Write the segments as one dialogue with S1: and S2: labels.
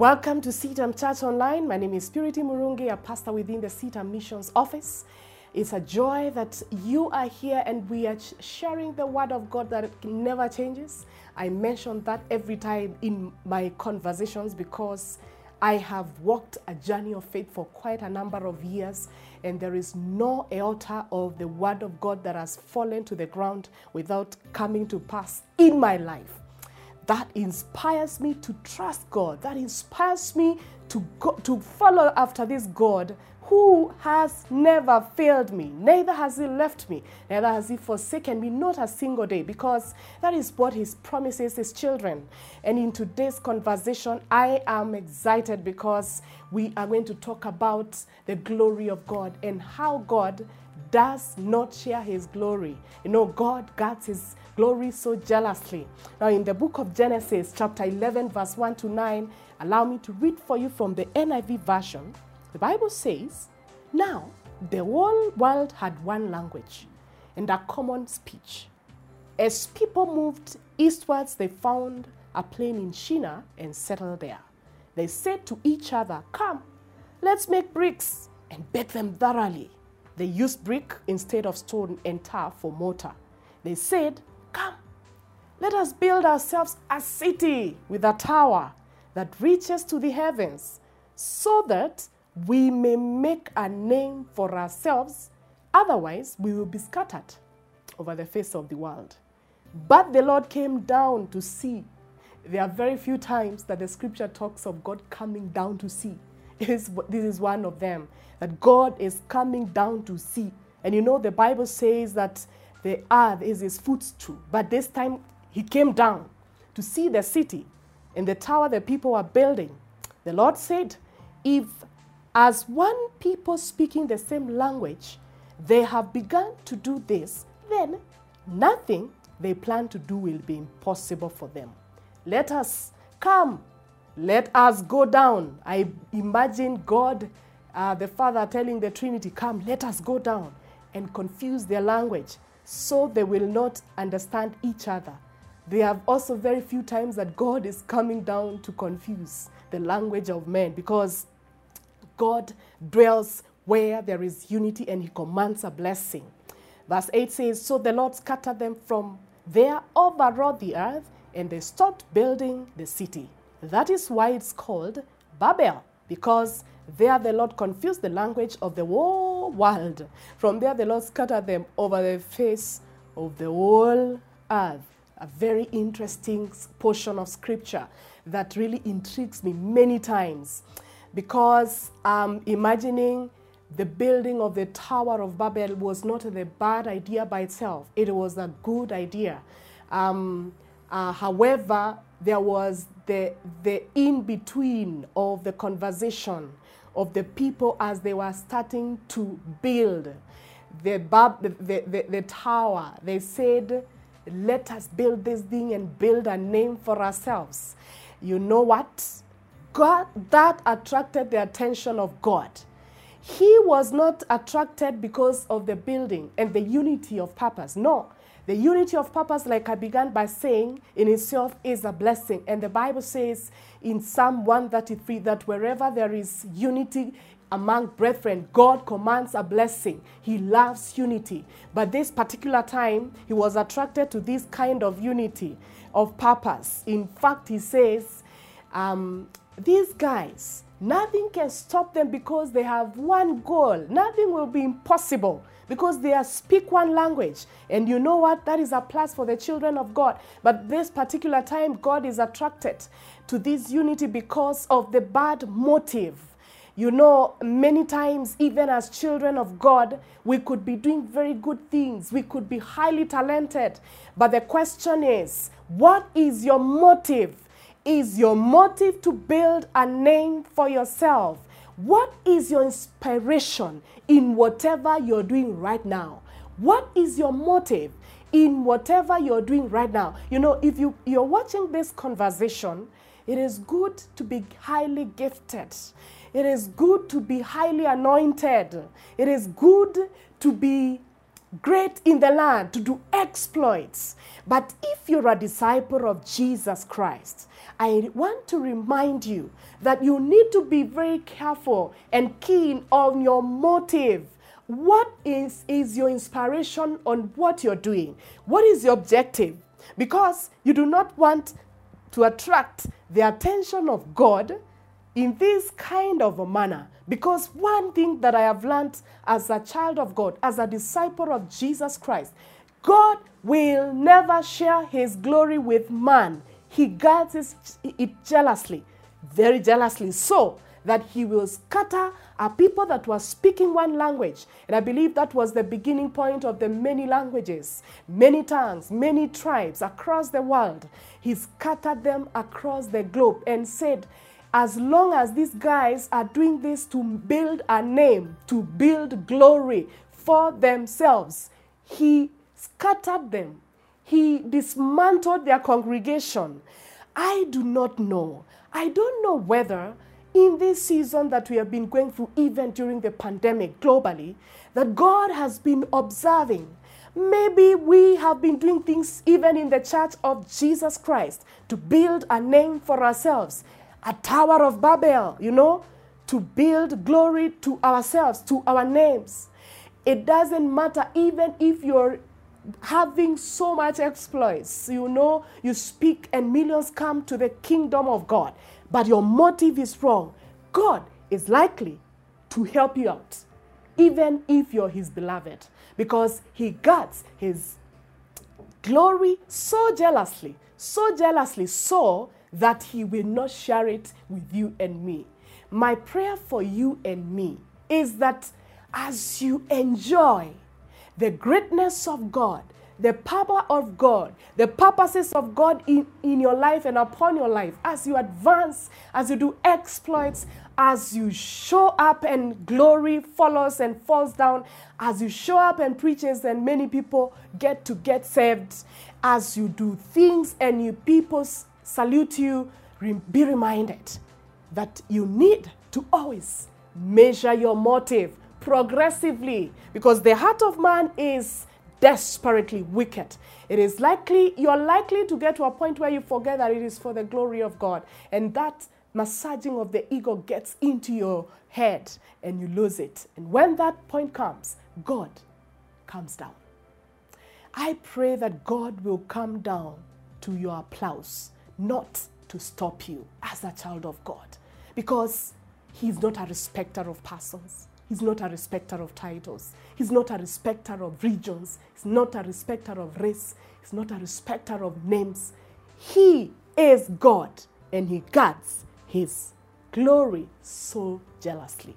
S1: Welcome to CITAM Church Online. My name is Purity Murungi, a pastor within the CITAM Missions Office. It's a joy that you are here and we are sharing the word of God that never changes. I mention that every time in my conversations because I have walked a journey of faith for quite a number of years, and there is no iota of the word of God that has fallen to the ground without coming to pass in my life that inspires me to trust God, that inspires me to go, to follow after this God who has never failed me, neither has he left me, neither has he forsaken me, not a single day, because that is what he promises his children. And in today's conversation, I am excited because we are going to talk about the glory of God and how God does not share his glory. You know, God guards his glory so jealously. Now, in the book of Genesis, chapter 11, verse 1 to 9, allow me to read for you from the NIV version. The Bible says, Now the whole world had one language and a common speech. As people moved eastwards, they found a plain in Shinar and settled there. They said to each other, Come, let's make bricks and bake them thoroughly. They used brick instead of stone and tar for mortar. They said, Come, let us build ourselves a city with a tower that reaches to the heavens, so that we may make a name for ourselves. Otherwise, we will be scattered over the face of the world. But the Lord came down to see. There are very few times that the scripture talks of God coming down to see. Is, this is one of them. That God is coming down to see. And you know, the Bible says that the earth is his footstool. But this time, he came down to see the city and the tower the people are building. The Lord said, If as one people speaking the same language, they have begun to do this, then nothing they plan to do will be impossible for them. Let us come let us go down. I imagine God, uh, the Father, telling the Trinity, Come, let us go down and confuse their language so they will not understand each other. There are also very few times that God is coming down to confuse the language of men because God dwells where there is unity and he commands a blessing. Verse 8 says, So the Lord scattered them from there over all the earth, and they stopped building the city. That is why it's called Babel, because there the Lord confused the language of the whole world. From there, the Lord scattered them over the face of the whole earth. A very interesting portion of scripture that really intrigues me many times because um, imagining the building of the Tower of Babel was not a bad idea by itself, it was a good idea. Um, uh, however, there was the, the in between of the conversation of the people as they were starting to build the, bab, the, the, the, tower. They said, Let us build this thing and build a name for ourselves. You know what? God, that attracted the attention of God. He was not attracted because of the building and the unity of purpose. No, the unity of purpose, like I began by saying, in itself is a blessing. And the Bible says in Psalm 133 that wherever there is unity among brethren, God commands a blessing. He loves unity. But this particular time, he was attracted to this kind of unity of purpose. In fact, he says, um, these guys, nothing can stop them because they have one goal. Nothing will be impossible because they speak one language. And you know what? That is a plus for the children of God. But this particular time, God is attracted to this unity because of the bad motive. You know, many times, even as children of God, we could be doing very good things. We could be highly talented. But the question is, what is your motive? Is your motive to build a name for yourself? What is your inspiration in whatever you're doing right now? What is your motive in whatever you're doing right now? You know, if you, you're watching this conversation, it is good to be highly gifted. It is good to be highly anointed. It is good to be great in the land, to do exploits. But if you're a disciple of Jesus Christ, I want to remind you that you need to be very careful and keen on your motive. What is, is your inspiration on what you're doing? What is your objective? Because you do not want to attract the attention of God in this kind of a manner. Because one thing that I have learned as a child of God, as a disciple of Jesus Christ, God will never share his glory with man. He guards it jealously, very jealously, so that he will scatter a people that were speaking one language. And I believe that was the beginning point of the many languages, many tongues, many tribes across the world. He scattered them across the globe and said, as long as these guys are doing this to build a name, to build glory for themselves, he scattered them. He dismantled their congregation. I do not know. I don't know whether in this season that we have been going through, even during the pandemic globally, that God has been observing. Maybe we have been doing things even in the church of Jesus Christ to build a name for ourselves a Tower of Babel, you know, to build glory to ourselves, to our names. It doesn't matter even if you're having so much exploits, you know, you speak and millions come to the kingdom of God, but your motive is wrong. God is likely to help you out, even if you're his beloved, because he guards his glory so jealously, so jealously, so that He will not share it with you and me. My prayer for you and me is that as you enjoy the greatness of God, the power of God, the purposes of God in, in your life and upon your life, as you advance, as you do exploits, as you show up and glory follows and falls down, as you show up and preaches and many people get to get saved, as you do things and you people salute you, be reminded that you need to always measure your motive progressively because the heart of man is desperately wicked. It is likely, you're likely to get to a point where you forget that it is for the glory of God. And that massaging of the ego gets into your head and you lose it. And when that point comes, God comes down. I pray that God will come down to your applause not to stop you as a child of God because He's not a respecter of persons. He's not a respecter of titles. He's not a respecter of regions. He's not a respecter of race. He's not a respecter of names. He is God and He guards His glory so jealously.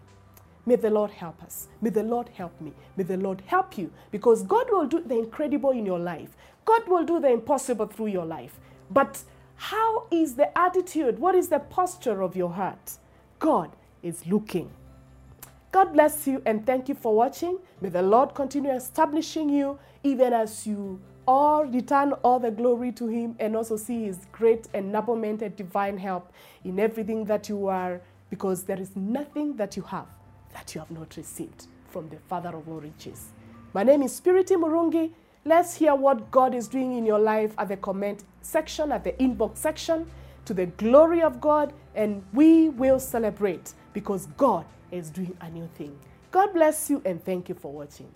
S1: May the Lord help us. May the Lord help me. May the Lord help you because God will do the incredible in your life. God will do the impossible through your life. But how is the attitude? What is the posture of your heart? God is looking. God bless you and thank you for watching. May the Lord continue establishing you even as you all return all the glory to Him and also see His great enablement and divine help in everything that you are, because there is nothing that you have that you have not received from the Father of all riches. My name is Purity Murungi. Let's hear what God is doing in your life at the comment section, at the inbox section, to the glory of God, and we will celebrate because God is doing a new thing. God bless you and thank you for watching.